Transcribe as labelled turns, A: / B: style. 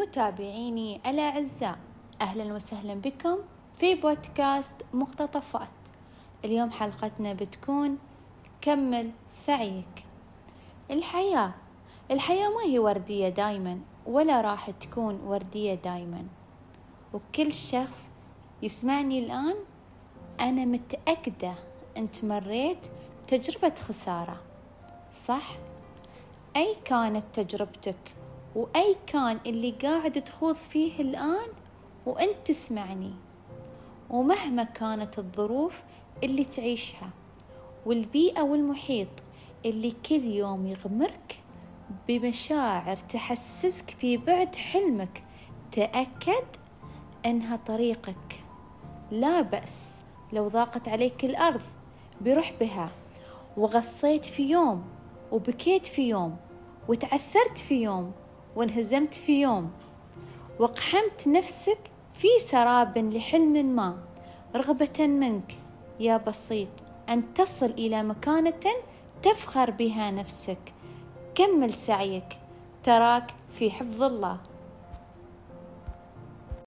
A: متابعيني الأعزاء أهلا وسهلا بكم في بودكاست مقتطفات. اليوم حلقتنا بتكون كمل سعيك. الحياة. الحياة ما هي وردية دايما ولا راح تكون وردية دايما. وكل شخص يسمعني الآن أنا متأكدة أنت مريت تجربة خسارة. صح؟ أي كانت تجربتك؟ وأي كان اللي قاعد تخوض فيه الآن وأنت تسمعني. ومهما كانت الظروف اللي تعيشها والبيئة والمحيط اللي كل يوم يغمرك بمشاعر تحسسك في بعد حلمك تأكد أنها طريقك. لا بأس لو ضاقت عليك الأرض بروح بها وغصيت في يوم وبكيت في يوم وتعثرت في يوم وانهزمت في يوم. واقحمت نفسك في سراب لحلم ما. رغبة منك يا بسيط أن تصل إلى مكانة تفخر بها نفسك. كمل سعيك. تراك في حفظ الله.